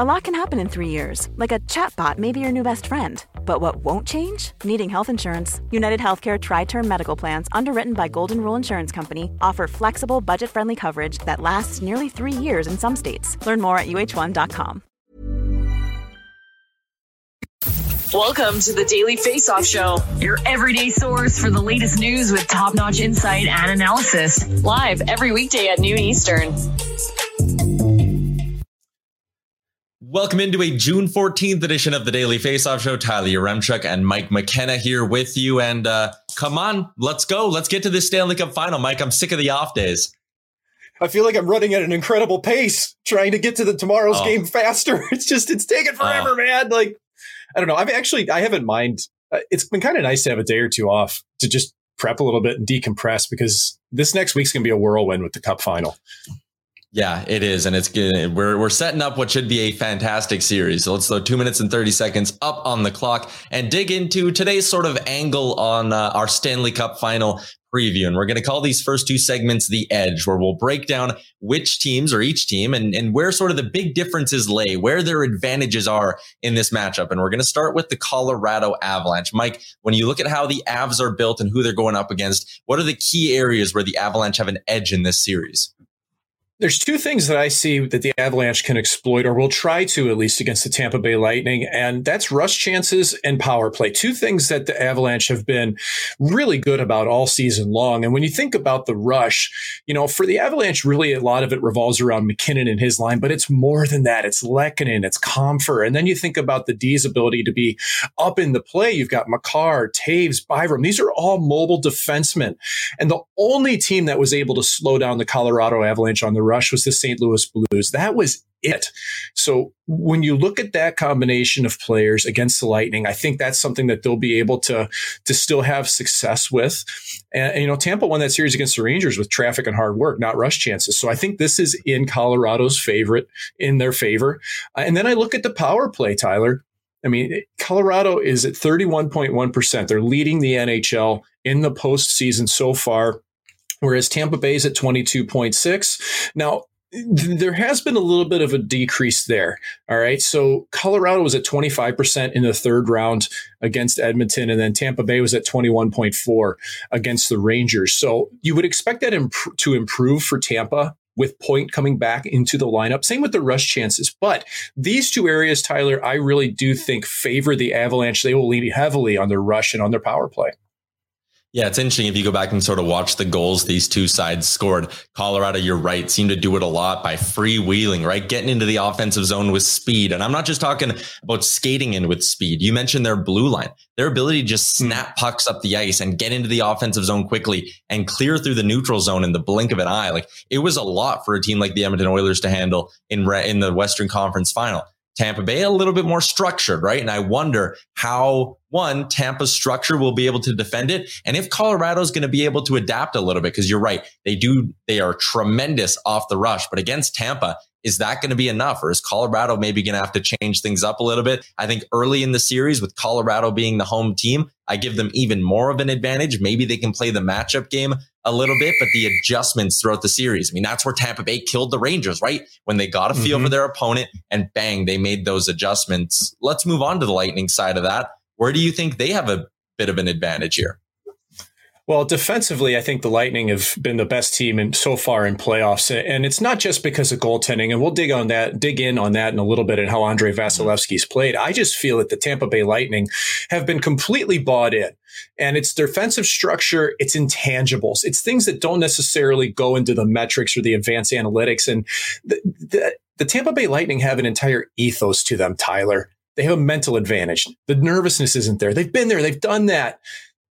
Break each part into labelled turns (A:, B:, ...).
A: A lot can happen in three years, like a chatbot may be your new best friend. But what won't change? Needing health insurance. United Healthcare Tri Term Medical Plans, underwritten by Golden Rule Insurance Company, offer flexible, budget friendly coverage that lasts nearly three years in some states. Learn more at uh1.com.
B: Welcome to the Daily Face Off Show, your everyday source for the latest news with top notch insight and analysis. Live every weekday at noon Eastern.
C: Welcome into a June 14th edition of the Daily Faceoff Show. Tyler Yaremchuk and Mike McKenna here with you. And uh, come on, let's go. Let's get to this Stanley Cup final. Mike, I'm sick of the off days.
D: I feel like I'm running at an incredible pace, trying to get to the tomorrow's oh. game faster. It's just, it's taking forever, oh. man. Like, I don't know. I've actually, I haven't mind. Uh, it's been kind of nice to have a day or two off to just prep a little bit and decompress because this next week's going to be a whirlwind with the cup final.
C: Yeah, it is, and it's good. We're we're setting up what should be a fantastic series. So let's throw two minutes and thirty seconds up on the clock and dig into today's sort of angle on uh, our Stanley Cup final preview. And we're going to call these first two segments the edge, where we'll break down which teams or each team and, and where sort of the big differences lay, where their advantages are in this matchup. And we're going to start with the Colorado Avalanche. Mike, when you look at how the Avs are built and who they're going up against, what are the key areas where the Avalanche have an edge in this series?
D: There's two things that I see that the Avalanche can exploit, or will try to at least against the Tampa Bay Lightning, and that's rush chances and power play. Two things that the Avalanche have been really good about all season long. And when you think about the rush, you know, for the Avalanche, really a lot of it revolves around MacKinnon and his line, but it's more than that. It's Lehkonen, it's Compher. And then you think about the D's ability to be up in the play. You've got Makar, Toews, Byram. These are all mobile defensemen. And the only team that was able to slow down the Colorado Avalanche on the rush was the St. Louis Blues. That was it. So when you look at that combination of players against the Lightning, I think that's something that they'll be able to to still have success with. And, and, you know, Tampa won that series against the Rangers with traffic and hard work, not rush chances. So I think this is in Colorado's favorite, in their favor. Uh, and then I look at the power play, Tyler. I mean, Colorado is at 31.1%. They're leading the NHL in the postseason so far whereas Tampa Bay is at 22.6. Now, there has been a little bit of a decrease there. All right. So Colorado was at 25% in the third round against Edmonton, and then Tampa Bay was at 21.4 against the Rangers. So you would expect that imp- to improve for Tampa with Point coming back into the lineup. Same with the rush chances. But these two areas, Tyler, I really do think favor the Avalanche. They will lean heavily on their rush and on their power play.
C: Yeah, it's interesting if you go back and sort of watch the goals these two sides scored. Colorado, you're right, seemed to do it a lot by freewheeling, right? Getting into the offensive zone with speed. And I'm not just talking about skating in with speed. You mentioned their blue line, their ability to just snap pucks up the ice and get into the offensive zone quickly and clear through the neutral zone in the blink of an eye. Like it was a lot for a team like the Edmonton Oilers to handle in, in the Western Conference final. Tampa Bay a little bit more structured, right? And I wonder how one Tampa's structure will be able to defend it, and if Colorado's going to be able to adapt a little bit. Because you're right, they do they are tremendous off the rush, but against Tampa, is that going to be enough, or is Colorado maybe going to have to change things up a little bit? I think early in the series, with Colorado being the home team, I give them even more of an advantage. Maybe they can play the matchup game a little bit, but the adjustments throughout the series. I mean, that's where Tampa Bay killed the Rangers, right? When they got a feel mm-hmm. for their opponent and bang, they made those adjustments. Let's move on to the Lightning side of that. Where do you think they have a bit of an advantage here?
D: Well, defensively, I think the Lightning have been the best team in so far in playoffs, and it's not just because of goaltending. And we'll dig on that, dig in on that in a little bit, and how Andrei mm-hmm. Vasilevskiy's played. I just feel that the Tampa Bay Lightning have been completely bought in, and it's defensive structure, it's intangibles, it's things that don't necessarily go into the metrics or the advanced analytics. And the, the, the Tampa Bay Lightning have an entire ethos to them, Tyler. They have a mental advantage. The nervousness isn't there. They've been there. They've done that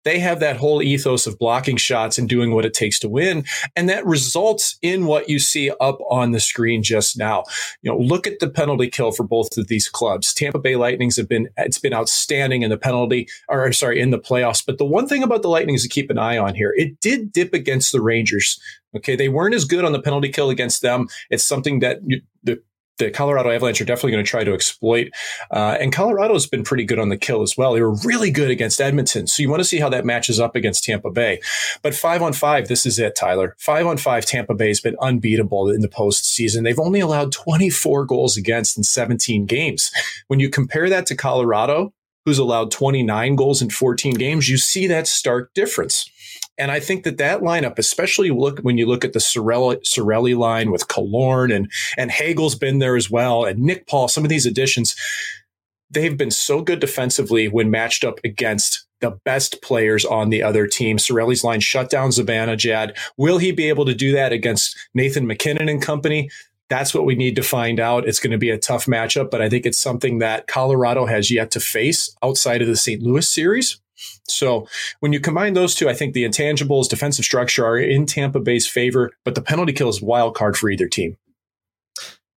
D: they have that whole ethos of blocking shots and doing what it takes to win. And that results in what you see up on the screen just now. You know, look at the penalty kill for both of these clubs. Tampa Bay Lightnings have been, it's been outstanding in the penalty, or sorry, in the playoffs. But the one thing about the Lightnings to keep an eye on here, it did dip against the Rangers. Okay. They weren't as good on the penalty kill against them. It's something that you, the the Colorado Avalanche are definitely going to try to exploit. Uh, and Colorado's been pretty good on the kill as well. They were really good against Edmonton. So you want to see how that matches up against Tampa Bay. But five on five, this is it, Tyler. Five on five, Tampa Bay has been unbeatable in the postseason. They've only allowed 24 goals against in 17 games. When you compare that to Colorado, who's allowed 29 goals in 14 games, you see that stark difference. And I think that that lineup, especially look when you look at the Cirelli, Cirelli line with Killorn and and Hagel's been there as well, and Nick Paul, some of these additions, they've been so good defensively when matched up against the best players on the other team. Cirelli's line shut down Zibanejad. Will he be able to do that against Nathan MacKinnon and company? That's what we need to find out. It's going to be a tough matchup, but I think it's something that Colorado has yet to face outside of the St. Louis series. So when you combine those two, I think the intangibles, defensive structure are in Tampa Bay's favor, but the penalty kill is wild card for either team.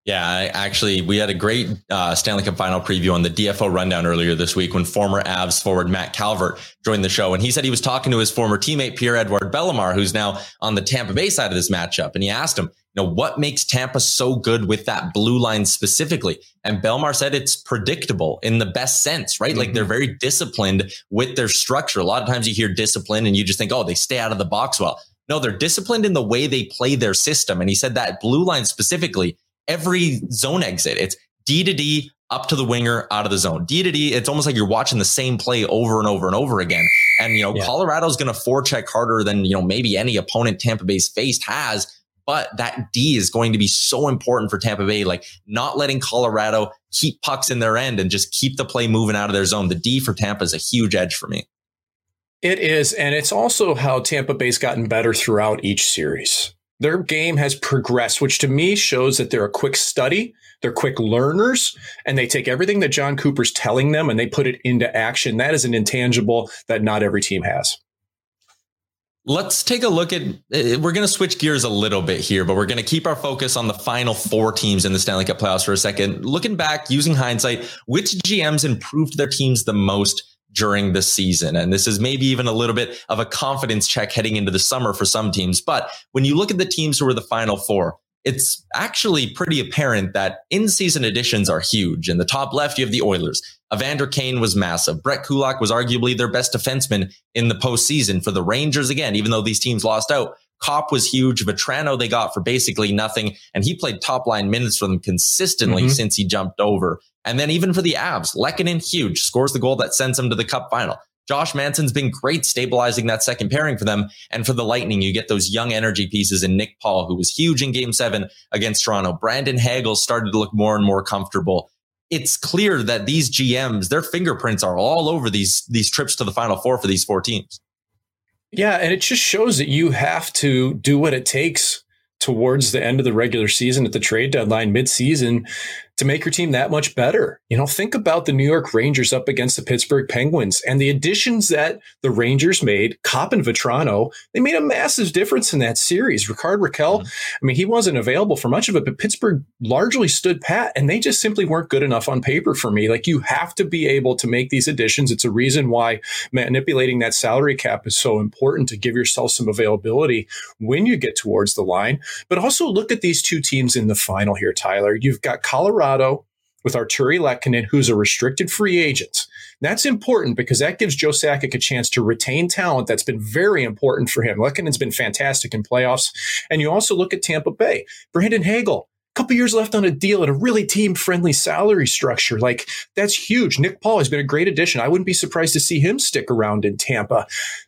C: Yeah, I, actually, we had a great uh, Stanley Cup final preview on the DFO rundown earlier this week when former Avs forward Matt Calvert joined the show. And he said he was talking to his former teammate, Pierre Edouard Bellemare, who's now on the Tampa Bay side of this matchup. And he asked him, you know, what makes Tampa so good with that blue line specifically? And Bellemare said it's predictable in the best sense, right? Mm-hmm. Like they're very disciplined with their structure. A lot of times you hear discipline and you just think, oh, they stay out of the box well. No, they're disciplined in the way they play their system. And he said that blue line specifically every zone exit. It's D to D, up to the winger, out of the zone. D to D, it's almost like you're watching the same play over and over and over again. And, you know, yeah. Colorado's going to forecheck harder than, you know, maybe any opponent Tampa Bay's faced has. But that D is going to be so important for Tampa Bay, like not letting Colorado keep pucks in their end and just keep the play moving out of their zone. The D for Tampa is a huge edge for me.
D: It is. And it's also how Tampa Bay's gotten better throughout each series their game has progressed, which to me shows that they're a quick study, they're quick learners, and they take everything that Jon Cooper's telling them and they put it into action. That is an intangible that not every team has.
C: Let's take a look at. Eh, we're going to switch gears a little bit here, but we're going to keep our focus on the final four teams in the Stanley Cup playoffs for a second. Looking back, using hindsight, which GMs improved their teams the most during the season. And this is maybe even a little bit of a confidence check heading into the summer for some teams. But when you look at the teams who are the final four, it's actually pretty apparent that in season additions are huge. In the top left, you have the Oilers. Evander Kane was massive. Brett Kulak was arguably their best defenseman in the postseason for the Rangers again, even though these teams lost out. Copp was huge. Vatrano they got for basically nothing. And he played top line minutes for them consistently mm-hmm. since he jumped over. And then even for the Avs, Lehkonen, huge, scores the goal that sends them to the cup final. Josh Manson's been great stabilizing that second pairing for them. And for the Lightning, you get those young energy pieces in Nick Paul, who was huge in game seven against Toronto. Brandon Hagel started to look more and more comfortable. It's clear that these GMs, their fingerprints are all over these, these trips to the final four for these four teams.
D: Yeah. And it just shows that you have to do what it takes towards the end of the regular season at the trade deadline midseason to make your team that much better. You know, think about the New York Rangers up against the Pittsburgh Penguins and the additions that the Rangers made, Copp and Vatrano, they made a massive difference in that series. Rickard Rakell, mm-hmm. I mean, he wasn't available for much of it, but Pittsburgh largely stood pat and they just simply weren't good enough on paper for me. Like you have to be able to make these additions. It's a reason why manipulating that salary cap is so important to give yourself some availability when you get towards the line. But also look at these two teams in the final here, Tyler. You've got Colorado Colorado with Artturi Lehkonen, who's a restricted free agent. That's important because that gives Joe Sakic a chance to retain talent that's been very important for him. Lehkonen's been fantastic in playoffs. And you also look at Tampa Bay. Brandon Hagel, couple years left on a deal at a really team friendly salary structure. Like that's huge. Nick Paul has been a great addition. I wouldn't be surprised to see him stick around in Tampa.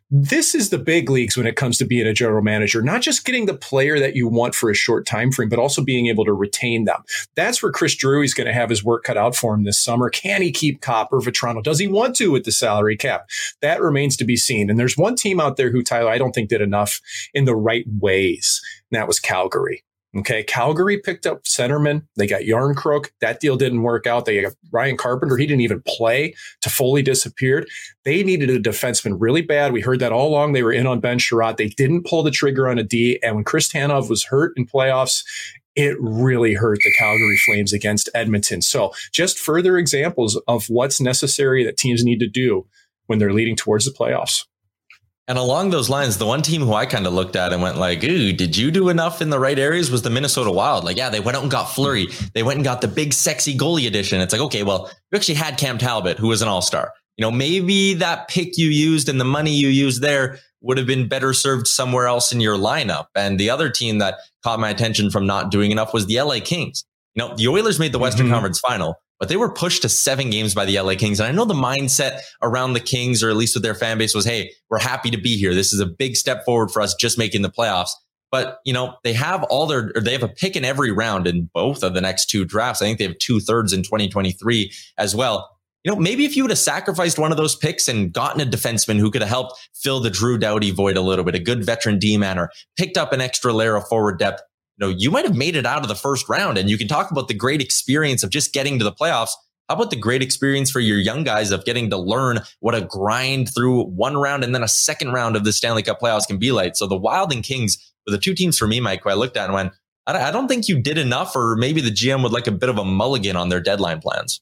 D: This is the big leagues when it comes to being a general manager, not just getting the player that you want for a short time frame, but also being able to retain them. That's where Chris Drury's going to have his work cut out for him this summer. Can he keep Copp or Vatrano? Does he want to with the salary cap? That remains to be seen. And there's one team out there who Tyler I don't think did enough in the right ways. And that was Calgary. Okay. Calgary picked up centerman. They got Jarnkrok. That deal didn't work out. They got Ryan Carpenter. He didn't even play. Toffoli disappeared. They needed a defenseman really bad. We heard that all along. They were in on Ben Chiarot. They didn't pull the trigger on a D. And when Chris Tanev was hurt in playoffs, it really hurt the Calgary Flames against Edmonton. So just further examples of what's necessary that teams need to do when they're leading towards the playoffs.
C: And along those lines, the one team who I kind of looked at and went like, "Ooh, did you do enough in the right areas?" was the Minnesota Wild. Like, yeah, they went out and got Fleury. They went and got the big, sexy goalie edition. It's like, okay, well, you actually had Cam Talbot, who was an All Star. You know, maybe that pick you used and the money you used there would have been better served somewhere else in your lineup. And the other team that caught my attention from not doing enough was the LA Kings. You know, the Oilers made the Western mm-hmm. Conference Final, but they were pushed to seven games by the LA Kings. And I know the mindset around the Kings, or at least with their fan base, was, hey, we're happy to be here. This is a big step forward for us just making the playoffs. But, you know, they have all their, they have a pick in every round in both of the next two drafts. I think they have two thirds in 2023 as well. You know, maybe if you would have sacrificed one of those picks and gotten a defenseman who could have helped fill the Drew Doughty void a little bit, a good veteran D man, or picked up an extra layer of forward depth, you know, you might have made it out of the first round. And you can talk about the great experience of just getting to the playoffs. How about the great experience for your young guys of getting to learn what a grind through one round and then a second round of the Stanley Cup playoffs can be like? So the Wild and Kings were the two teams for me, Mike, who I looked at and went, I don't think you did enough, or maybe the GM would like a bit of a mulligan on their deadline plans.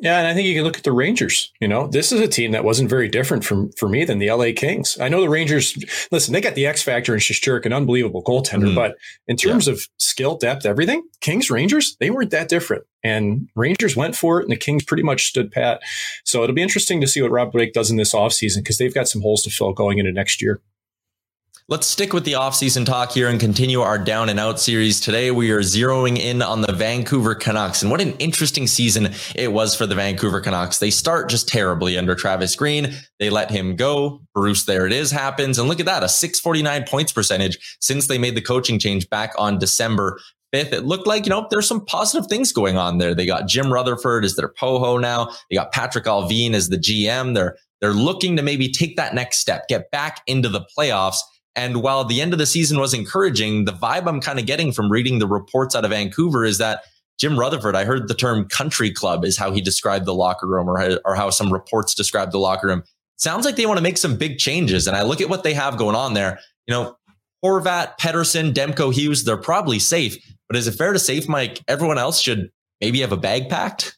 D: Yeah, and I think you can look at the Rangers. You know, this is a team that wasn't very different from for me than the LA Kings. I know the Rangers. Listen, they got the X factor in Shesterkin, an unbelievable goaltender. Mm-hmm. But in terms yeah. of skill, depth, everything, Kings Rangers they weren't that different. And Rangers went for it, and the Kings pretty much stood pat. So it'll be interesting to see what Rob Blake does in this offseason because they've got some holes to fill going into next year.
C: Let's stick with the offseason talk here and continue our down and out series. Today, we are zeroing in on the Vancouver Canucks. And what an interesting season it was for the Vancouver Canucks. They start just terribly under Travis Green. They let him go. Bruce, there it is, happens. And look at that, a 649 points percentage since they made the coaching change back on December 5th. It looked like, you know, there's some positive things going on there. They got Jim Rutherford as their POHO now. They got Patrik Allvin as the GM. They're, they're looking to maybe take that next step, get back into the playoffs. And while the end of the season was encouraging, the vibe I'm kind of getting from reading the reports out of Vancouver is that Jim Rutherford, I heard the term country club is how he described the locker room or, or how some reports described the locker room. Sounds like they want to make some big changes. And I look at what they have going on there. You know, Horvat, Pettersson, Demko Hughes, they're probably safe. But is it fair to say, Mike, everyone else should maybe have a bag packed?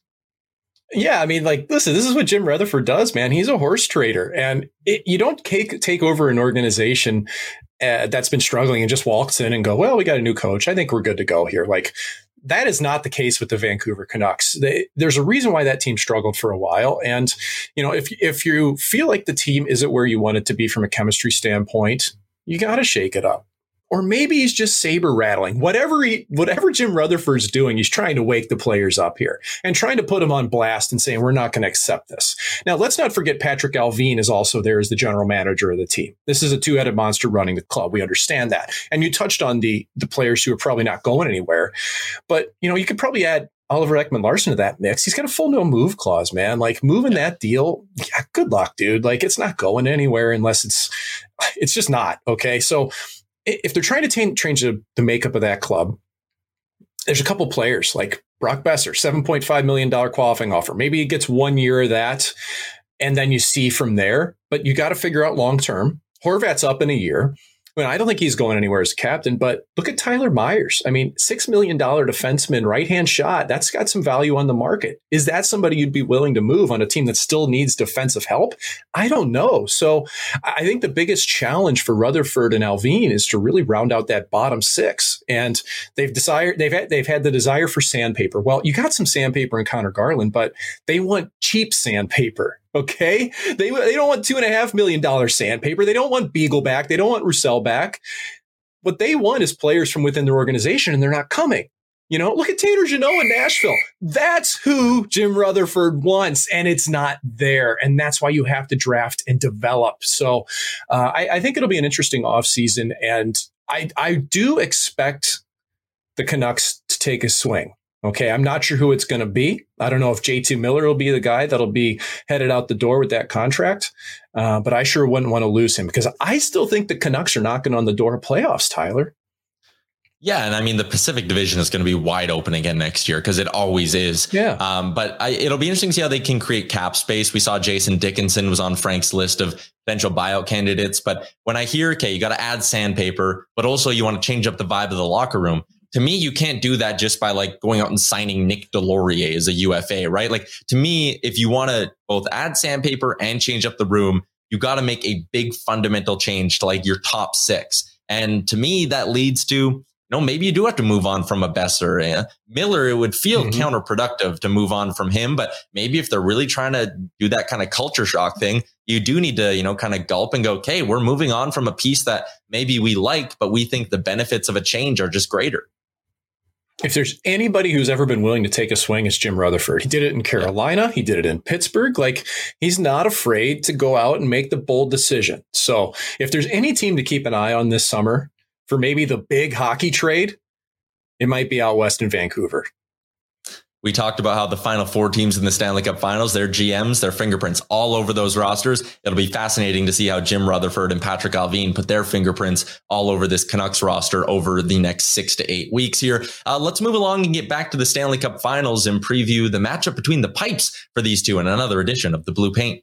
D: Yeah, I mean, like, listen, this is what Jim Rutherford does, man. He's a horse trader, and it, you don't take take over an organization uh, that's been struggling and just walks in and go, "Well, we got a new coach. I think we're good to go here." Like, that is not the case with the Vancouver Canucks. They, there's a reason why that team struggled for a while, and you know, if if you feel like the team isn't where you want it to be from a chemistry standpoint, you got to shake it up or maybe he's just saber rattling. Whatever he, whatever Jim Rutherford's doing, he's trying to wake the players up here and trying to put them on blast and saying we're not going to accept this. Now, let's not forget Patrik Allvin is also there as the general manager of the team. This is a two-headed monster running the club. We understand that. And you touched on the the players who are probably not going anywhere, but you know you could probably add Oliver Ekman-Larsson to that mix. He's got a full no move clause, man. Like moving that deal, yeah, good luck, dude. Like it's not going anywhere unless it's it's just not okay. So if they're trying to t- change the, the makeup of that club, there's a couple players like Brock Boeser, $7.5 million qualifying offer. Maybe it gets one year of that, and then you see from there. But you got to figure out long term. Horvat's up in a year. I, mean, I don't think he's going anywhere as captain, but look at Tyler Myers. I mean, $6 million defenseman, right hand shot, that's got some value on the market. Is that somebody you'd be willing to move on a team that still needs defensive help? I don't know. So I think the biggest challenge for Rutherford and Allvin is to really round out that bottom six. And they've desired, they've had, they've had the desire for sandpaper. Well, you got some sandpaper in Conor Garland, but they want cheap sandpaper. Okay. They, they don't want two and a half million dollar sandpaper. They don't want Beagle back. They don't want Roussel back. What they want is players from within their organization and they're not coming. You know, look at Tanner Jeannot in Nashville. That's who Jim Rutherford wants, and it's not there. And that's why you have to draft and develop. So uh, I, I, think it'll be an interesting offseason. And I, I do expect the Canucks to take a swing. Okay, I'm not sure who it's going to be. I don't know if JT Miller will be the guy that'll be headed out the door with that contract, uh, but I sure wouldn't want to lose him because I still think the Canucks are knocking on the door of playoffs, Tyler.
C: Yeah, and I mean the Pacific Division is going to be wide open again next year because it always is.
D: Yeah.
C: Um, but I, it'll be interesting to see how they can create cap space. We saw Jason Dickinson was on Frank's list of potential buyout candidates. But when I hear, okay, you got to add sandpaper, but also you want to change up the vibe of the locker room to me, you can't do that just by like going out and signing Nick Deslauriers as a UFA, right? Like to me, if you want to both add sandpaper and change up the room, you got to make a big fundamental change to like your top six. And to me, that leads to you know, maybe you do have to move on from a Boeser. Uh, Miller, it would feel mm-hmm. counterproductive to move on from him, but maybe if they're really trying to do that kind of culture shock thing, you do need to, you know, kind of gulp and go, okay, we're moving on from a piece that maybe we like, but we think the benefits of a change are just greater.
D: If there's anybody who's ever been willing to take a swing, it's Jim Rutherford. He did it in Carolina. He did it in Pittsburgh. Like he's not afraid to go out and make the bold decision. So if there's any team to keep an eye on this summer, for maybe the big hockey trade, it might be out west in Vancouver.
C: We talked about how the final four teams in the Stanley Cup finals, their GMs, their fingerprints all over those rosters. It'll be fascinating to see how Jim Rutherford and Patrik Allvin put their fingerprints all over this Canucks roster over the next six to eight weeks here. Uh, let's move along and get back to the Stanley Cup finals and preview the matchup between the pipes for these two in another edition of the Blue Paint.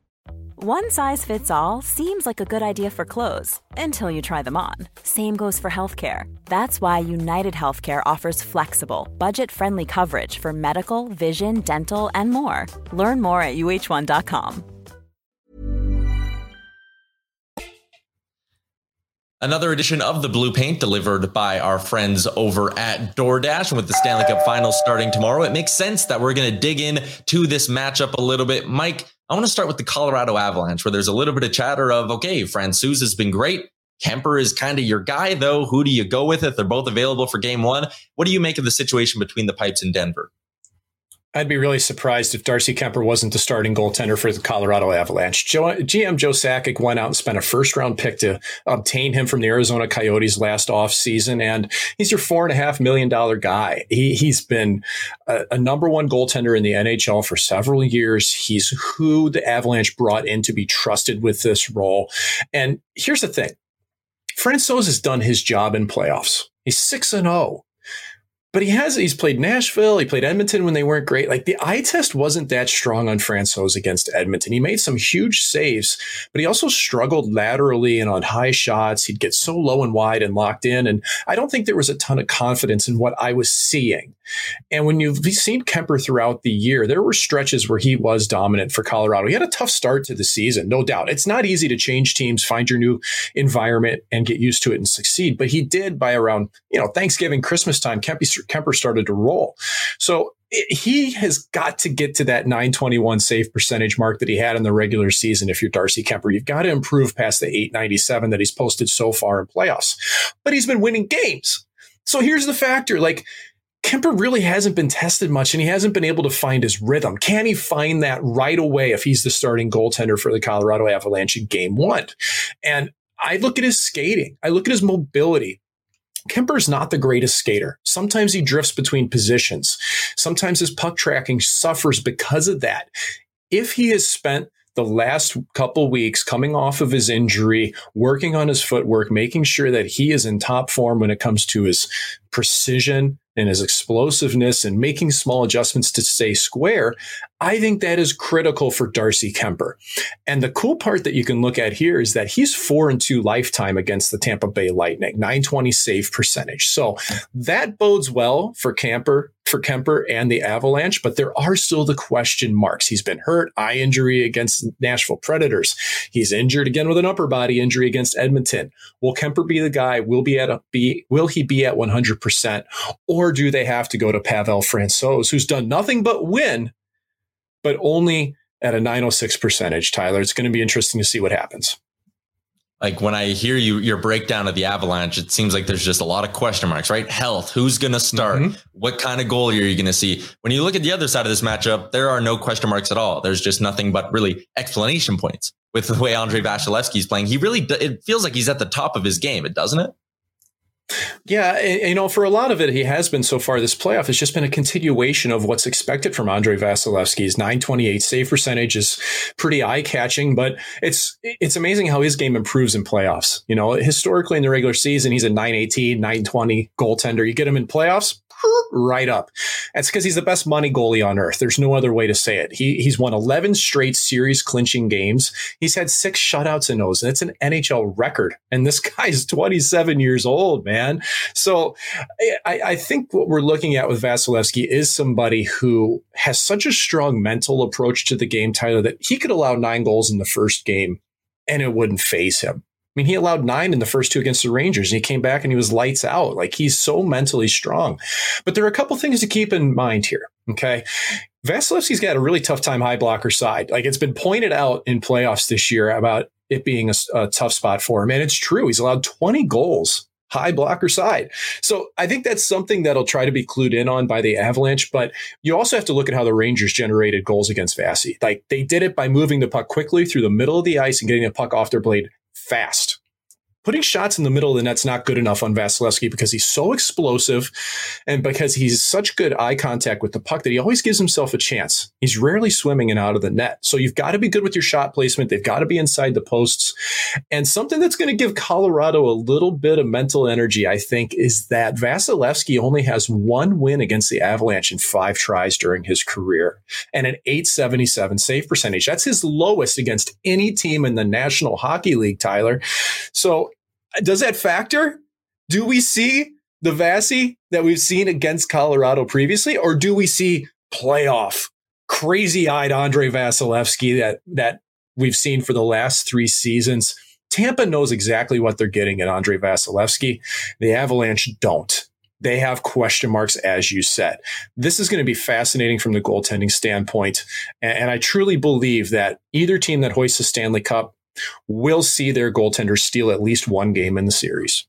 A: One size fits all seems like a good idea for clothes until you try them on. Same goes for healthcare. That's why United Healthcare offers flexible, budget friendly coverage for medical, vision, dental, and more. Learn more at uh1.com.
C: Another edition of the Blue Paint delivered by our friends over at DoorDash. And with the Stanley Cup Finals starting tomorrow, it makes sense that we're going to dig in to this matchup a little bit. Mike, I want to start with the Colorado Avalanche, where there's a little bit of chatter of, okay, Francouz has been great. Kuemper is kind of your guy, though. Who do you go with if they're both available for game one? What do you make of the situation between the pipes in Denver?
D: I'd be really surprised if Darcy Kuemper wasn't the starting goaltender for the Colorado Avalanche. Joe, GM Joe Sakic went out and spent a first round pick to obtain him from the Arizona Coyotes last offseason, and he's your four and a half million dollar guy. He, he's been a, a, number one goaltender in the NHL for several years. He's who the Avalanche brought in to be trusted with this role. And here's the thing Francouz has done his job in playoffs. He's 6 and 0 but he has he's played Nashville, he played Edmonton when they weren't great. Like the eye test wasn't that strong on Francouz against Edmonton. He made some huge saves, but he also struggled laterally and on high shots. He'd get so low and wide and locked in, and I don't think there was a ton of confidence in what I was seeing. And when you've seen Kuemper throughout the year, there were stretches where he was dominant for Colorado. He had a tough start to the season, no doubt. It's not easy to change teams, find your new environment, and get used to it and succeed. But he did by around you know Thanksgiving, Christmas time. Kuemper Kuemper started to roll. So he has got to get to that 921 save percentage mark that he had in the regular season. If you're Darcy Kuemper, you've got to improve past the 897 that he's posted so far in playoffs. But he's been winning games. So here's the factor like, Kuemper really hasn't been tested much and he hasn't been able to find his rhythm. Can he find that right away if he's the starting goaltender for the Colorado Avalanche in game one? And I look at his skating, I look at his mobility. Kuemper's not the greatest skater. Sometimes he drifts between positions. Sometimes his puck tracking suffers because of that. If he has spent the last couple weeks coming off of his injury, working on his footwork, making sure that he is in top form when it comes to his precision and his explosiveness and making small adjustments to stay square, I think that is critical for Darcy Kuemper. And the cool part that you can look at here is that he's four and two lifetime against the Tampa Bay Lightning, 920 save percentage. So that bodes well for Kuemper for Kuemper and the Avalanche, but there are still the question marks. He's been hurt, eye injury against Nashville Predators. He's injured again with an upper body injury against Edmonton. Will Kuemper be the guy? Will be at a be will he be at 100% or do they have to go to Pavel Francouz who's done nothing but win but only at a 906 percentage, Tyler? It's going to be interesting to see what happens
C: like when I hear you your breakdown of the Avalanche, it seems like there's just a lot of question marks, right? Health, who's going to start? Mm-hmm. What kind of goal are you going to see? When you look at the other side of this matchup, there are no question marks at all. There's just nothing but really explanation points with the way Andrei Vasilevskiy is playing. He really it feels like he's at the top of his game, it doesn't it?
D: Yeah, you know, for a lot of it, he has been so far this playoff. It's just been a continuation of what's expected from Andrei Vasilevskiy's 928 save percentage is pretty eye catching, but it's it's amazing how his game improves in playoffs. You know, historically in the regular season, he's a 918, 920 goaltender. You get him in playoffs, right up. That's because he's the best money goalie on earth. There's no other way to say it. He he's won 11 straight series clinching games. He's had six shutouts in those, and it's an NHL record. And this guy's 27 years old, man. So I, I think what we're looking at with Vasilevskiy is somebody who has such a strong mental approach to the game, Tyler, that he could allow nine goals in the first game and it wouldn't phase him. I mean, he allowed nine in the first two against the Rangers, and he came back and he was lights out. Like he's so mentally strong. But there are a couple things to keep in mind here. Okay. Vasilevskiy's got a really tough time high blocker side. Like it's been pointed out in playoffs this year about it being a, a tough spot for him. And it's true. He's allowed 20 goals high blocker side. So I think that's something that'll try to be clued in on by the Avalanche. But you also have to look at how the Rangers generated goals against Vasi. Like they did it by moving the puck quickly through the middle of the ice and getting the puck off their blade fast. Putting shots in the middle of the net's not good enough on Vasilevskiy because he's so explosive and because he's such good eye contact with the puck that he always gives himself a chance. He's rarely swimming in out of the net. So you've got to be good with your shot placement. They've got to be inside the posts. And something that's going to give Colorado a little bit of mental energy, I think, is that Vasilevskiy only has one win against the Avalanche in five tries during his career and an 877 save percentage. That's his lowest against any team in the National Hockey League, Tyler. So does that factor? Do we see the Vasi that we've seen against Colorado previously, or do we see playoff crazy eyed Andrei Vasilevskiy that that we've seen for the last three seasons? Tampa knows exactly what they're getting at Andrei Vasilevskiy. The Avalanche don't. They have question marks, as you said. This is going to be fascinating from the goaltending standpoint. And, and I truly believe that either team that hoists the Stanley Cup will see their goaltender steal at least one game in the series.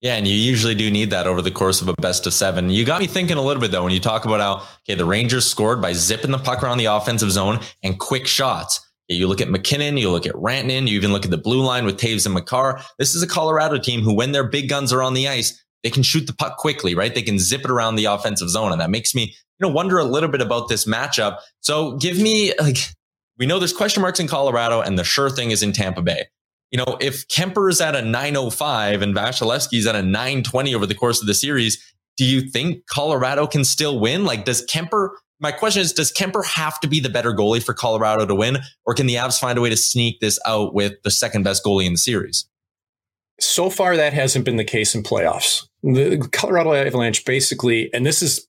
C: Yeah, and you usually do need that over the course of a best of seven. You got me thinking a little bit though when you talk about how okay the Rangers scored by zipping the puck around the offensive zone and quick shots. You look at MacKinnon, you look at Rantanen, you even look at the blue line with Toews and Makar. This is a Colorado team who, when their big guns are on the ice, they can shoot the puck quickly, right? They can zip it around the offensive zone, and that makes me you know wonder a little bit about this matchup. So give me like we know there's question marks in Colorado, and the sure thing is in Tampa Bay. You know, if Kuemper is at a 905 and Vasilevskiy's at a 920 over the course of the series, do you think Colorado can still win? Like, does Kuemper, My question is, does Kuemper have to be the better goalie for Colorado to win, or can the Avs find a way to sneak this out with the second best goalie in the series?
D: So far, that hasn't been the case in playoffs. The Colorado Avalanche basically, and this is,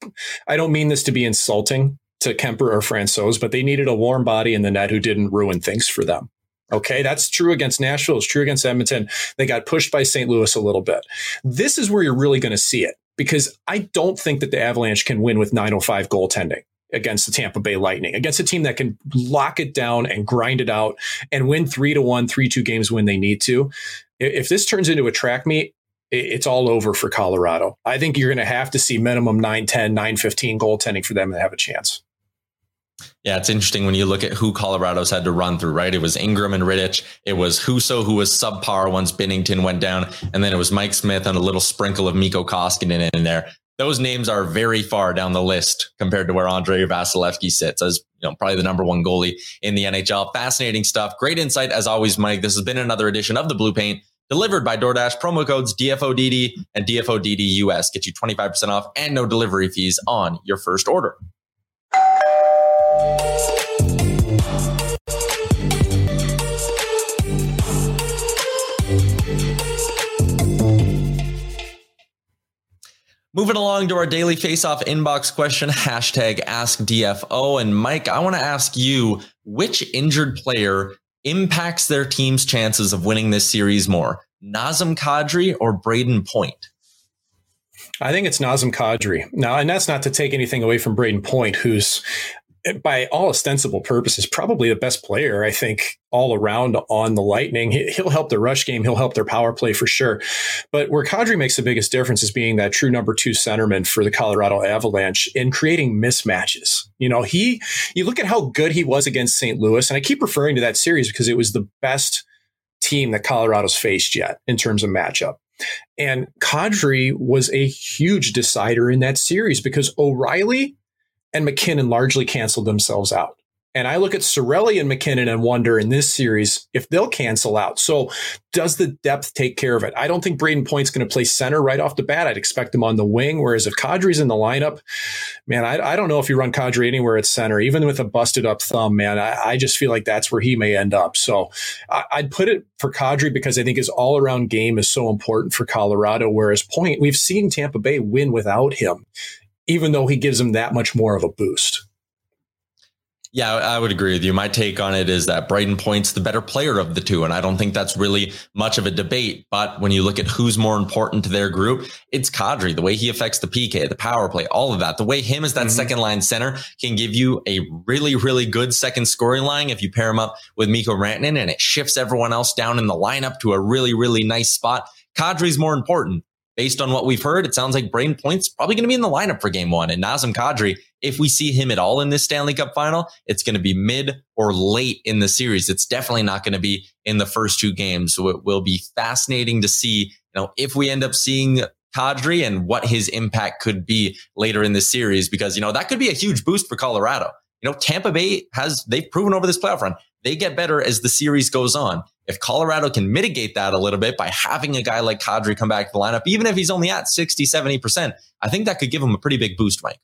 D: I don't mean this to be insulting to Kuemper or Francouz, but they needed a warm body in the net who didn't ruin things for them. Okay, that's true against Nashville. It's true against Edmonton. They got pushed by St. Louis a little bit. This is where you're really going to see it because I don't think that the Avalanche can win with 905 goaltending against the Tampa Bay Lightning, against a team that can lock it down and grind it out and win three to one, three two games when they need to. If this turns into a track meet, it's all over for Colorado. I think you're going to have to see minimum 9 10, 9 15 goaltending for them to have a chance.
C: Yeah, it's interesting when you look at who Colorado's had to run through, right? It was Ingram and Rittich. It was Husso, who was subpar once Binnington went down. And then it was Mike Smith and a little sprinkle of Mikko Koskinen in there. Those names are very far down the list compared to where Andrei Vasilevskiy sits as, you know, probably the number one goalie in the NHL. Fascinating stuff. Great insight as always, Mike. This has been another edition of the Blue Paint delivered by DoorDash. Promo codes DFODD and DFODDUS get you 25% off and no delivery fees on your first order. Moving along to our daily face-off inbox question, hashtag ask DFO. And Mike, I want to ask you, which injured player impacts their team's chances of winning this series more? Nazem Kadri or Brayden Point?
D: I think it's Nazem Kadri. Now, and that's not to take anything away from Brayden Point, who's by all ostensible purposes, probably the best player, I think, all around on the Lightning. He'll help the rush game. He'll help their power play for sure. But where Kadri makes the biggest difference is being that true number two centerman for the Colorado Avalanche in creating mismatches. You know, he, you look at how good he was against St. Louis, and I keep referring to that series because it was the best team that Colorado's faced yet in terms of matchup. And Kadri was a huge decider in that series because O'Reilly and MacKinnon largely canceled themselves out. And I look at Cirelli and MacKinnon and wonder in this series if they'll cancel out. So does the depth take care of it? I don't think Brayden Point's going to play center right off the bat. I'd expect him on the wing. Whereas if Kadri's in the lineup, man, I, I don't know if you run Kadri anywhere at center, even with a busted up thumb, man, I, I just feel like that's where he may end up. So I, I'd put it for Kadri because I think his all around game is so important for Colorado. Whereas Point, we've seen Tampa Bay win without him even though he gives him that much more of a boost.
C: Yeah, I would agree with you. My take on it is that Brayden Point's the better player of the two. And I don't think that's really much of a debate. But when you look at who's more important to their group, it's Kadri, the way he affects the PK, the power play, all of that. The way him as that mm-hmm. second line center can give you a really, really good second scoring line if you pair him up with Mikko Rantanen and it shifts everyone else down in the lineup to a really, really nice spot. Kadri's more important based on what we've heard, it sounds like Brayden Point's probably going to be in the lineup for game one. And Nazem Kadri, if we see him at all in this Stanley Cup final, it's going to be mid or late in the series. It's definitely not going to be in the first two games. So it will be fascinating to see, you know, if we end up seeing Kadri and what his impact could be later in the series, because, you know, that could be a huge boost for Colorado. You know, Tampa Bay has, they've proven over this playoff run, they get better as the series goes on. If Colorado can mitigate that a little bit by having a guy like Kadri come back to the lineup, even if he's only at 60, 70%, I think that could give him a pretty big boost, Mike.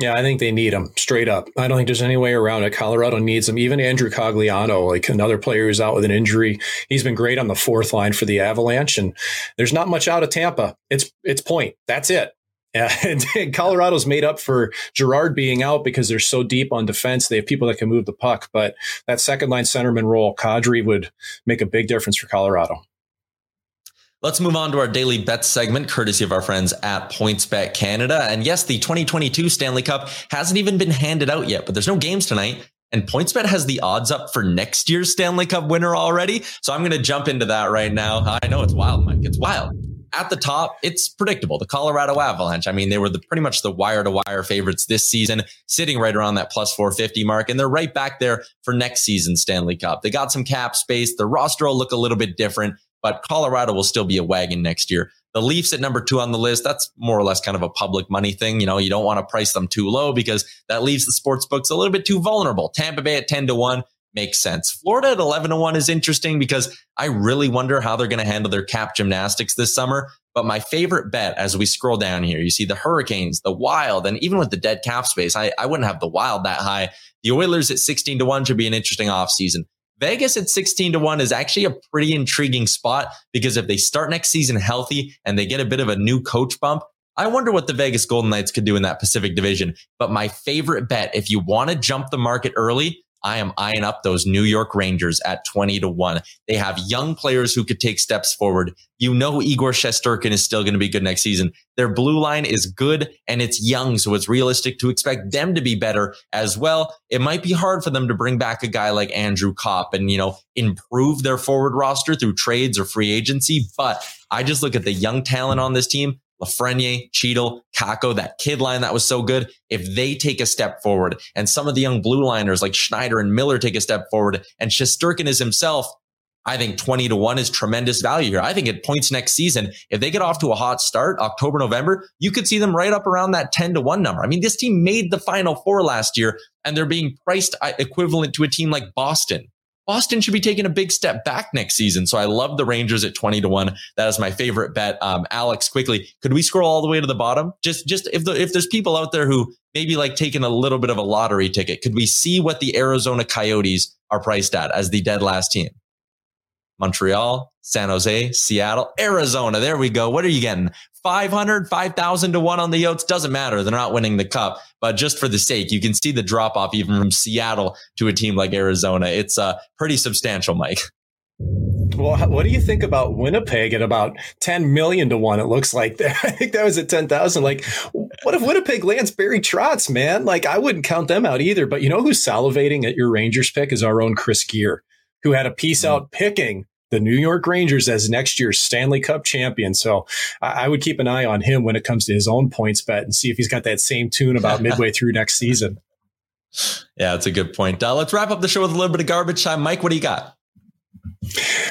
D: Yeah, I think they need him straight up. I don't think there's any way around it. Colorado needs him. Even Andrew Cogliano, like another player who's out with an injury, he's been great on the fourth line for the Avalanche. And there's not much out of Tampa. It's it's point. That's it. And, Colorado's made up for Girard being out because they're so deep on defense. They have people that can move the puck, but that second line centerman role, Kadri would make a big difference for Colorado.
C: Let's move on to our daily bet segment, courtesy of our friends at PointsBet Canada. And yes, the 2022 Stanley Cup hasn't even been handed out yet, but there's no games tonight. And PointsBet has the odds up for next year's Stanley Cup winner already. So I'm going to jump into that right now. I know it's wild, Mike. It's wild at the top, it's predictable. The Colorado Avalanche. I mean, they were the, pretty much the wire to wire favorites this season, sitting right around that plus 450 mark. And they're right back there for next season's Stanley Cup. They got some cap space. The roster will look a little bit different, but Colorado will still be a wagon next year. The Leafs at number two on the list, that's more or less kind of a public money thing. You know, you don't want to price them too low because that leaves the sports books a little bit too vulnerable. Tampa Bay at 10 to 1 makes sense. Florida at 11 to 1 is interesting because I really wonder how they're going to handle their cap gymnastics this summer. But my favorite bet as we scroll down here, you see the Hurricanes, the Wild, and even with the dead cap space, I, I wouldn't have the Wild that high. The Oilers at 16 to 1 should be an interesting offseason. Vegas at 16 to 1 is actually a pretty intriguing spot because if they start next season healthy and they get a bit of a new coach bump, I wonder what the Vegas Golden Knights could do in that Pacific division. But my favorite bet, if you want to jump the market early, I am eyeing up those New York Rangers at 20 to 1. They have young players who could take steps forward. You know Igor Shesterkin is still going to be good next season. Their blue line is good and it's young, so it's realistic to expect them to be better as well. It might be hard for them to bring back a guy like Andrew Copp and, you know, improve their forward roster through trades or free agency, but I just look at the young talent on this team. Lafreniere, Chytil, Kakko, that kid line that was so good. If they take a step forward and some of the young blue liners like Schneider and Miller take a step forward and Shesterkin is himself, I think 20 to 1 is tremendous value here. I think it points next season. If they get off to a hot start, October, November, you could see them right up around that 10 to 1 number. I mean, this team made the final four last year and they're being priced uh, equivalent to a team like Boston. Boston should be taking a big step back next season. So I love the Rangers at 20 to 1. That is my favorite bet. Um, Alex, quickly, could we scroll all the way to the bottom? Just, just if the, if there's people out there who maybe like taking a little bit of a lottery ticket, could we see what the Arizona Coyotes are priced at as the dead last team? Montreal, San Jose, Seattle, Arizona. There we go. What are you getting? 500, 5,000 to one on the Yotes doesn't matter. They're not winning the cup, but just for the sake, you can see the drop off even from Seattle to a team like Arizona. It's uh, pretty substantial, Mike.
D: Well, what do you think about Winnipeg at about 10 million to one? It looks like there. I think that was at 10,000. Like, what if Winnipeg lands Barry Trotz, man? Like, I wouldn't count them out either. But you know who's salivating at your Rangers pick is our own Chris Gear, who had a piece mm-hmm. out picking the New York Rangers as next year's Stanley Cup champion. So I, I, would keep an eye on him when it comes to his own points bet and see if he's got that same tune about midway through next season.
C: Yeah, that's a good point. Uh, let's wrap up the show with a little bit of garbage time. Mike, what do you got?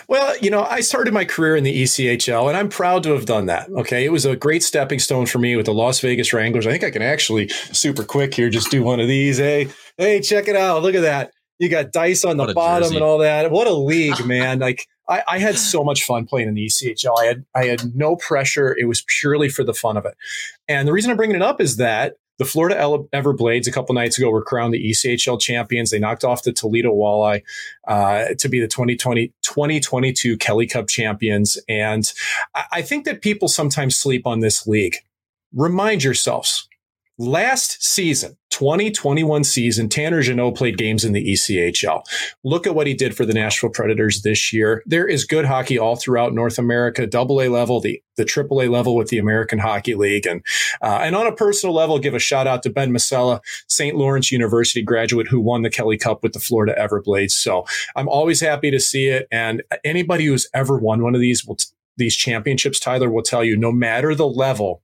D: Well, you know, I started my career in the ECHL and I'm proud to have done that. Okay. It was a great stepping stone for me with the Las Vegas Wranglers. I think I can actually super quick here just do one of these. Hey, hey, check it out. Look at that. You got dice on the bottom jersey. and all that. What a league, man. like I, I, had so much fun playing in the ECHL. I had I had no pressure. It was purely for the fun of it. And the reason I'm bringing it up is that the Florida Everblades a couple nights ago were crowned the ECHL champions. They knocked off the Toledo Walleye uh, to be the 2020 2022 Kelly Cup champions. And I think that people sometimes sleep on this league. Remind yourselves Last season, 2021 season, Tanner Jeannot played games in the ECHL. Look at what he did for the Nashville Predators this year. There is good hockey all throughout North America, double A level, the, the triple A level with the American Hockey League. And, uh, and on a personal level, give a shout out to Ben Masella, St. Lawrence University graduate who won the Kelly Cup with the Florida Everblades. So I'm always happy to see it. And anybody who's ever won one of these will, t- these championships, Tyler will tell you, no matter the level,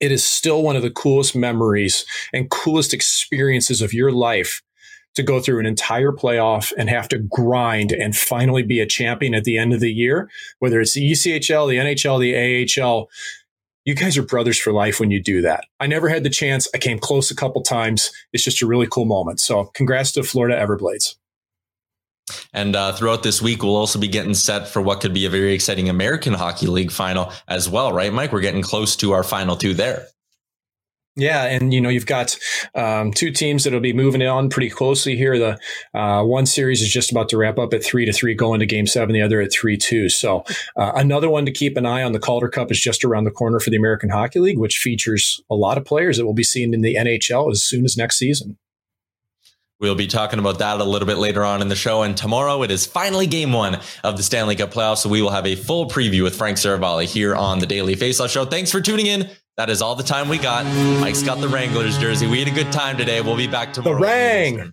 D: it is still one of the coolest memories and coolest experiences of your life to go through an entire playoff and have to grind and finally be a champion at the end of the year, whether it's the ECHL, the NHL, the AHL. You guys are brothers for life when you do that. I never had the chance. I came close a couple times. It's just a really cool moment. So congrats to Florida Everblades.
C: And uh, throughout this week, we'll also be getting set for what could be a very exciting American Hockey League final as well, right, Mike? We're getting close to our final two there.
D: Yeah, and you know you've got um, two teams that'll be moving on pretty closely here. The uh, one series is just about to wrap up at three to three, going to Game Seven. The other at three two. So uh, another one to keep an eye on. The Calder Cup is just around the corner for the American Hockey League, which features a lot of players that we'll be seeing in the NHL as soon as next season.
C: We'll be talking about that a little bit later on in the show. And tomorrow it is finally game one of the Stanley Cup playoffs. So we will have a full preview with Frank Seravalli here on the Daily Faceoff Show. Thanks for tuning in. That is all the time we got. Mike's got the Wranglers jersey. We had a good time today. We'll be back tomorrow.
D: The Rang.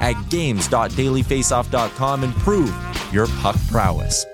C: at games.dailyfaceoff.com and prove your puck prowess.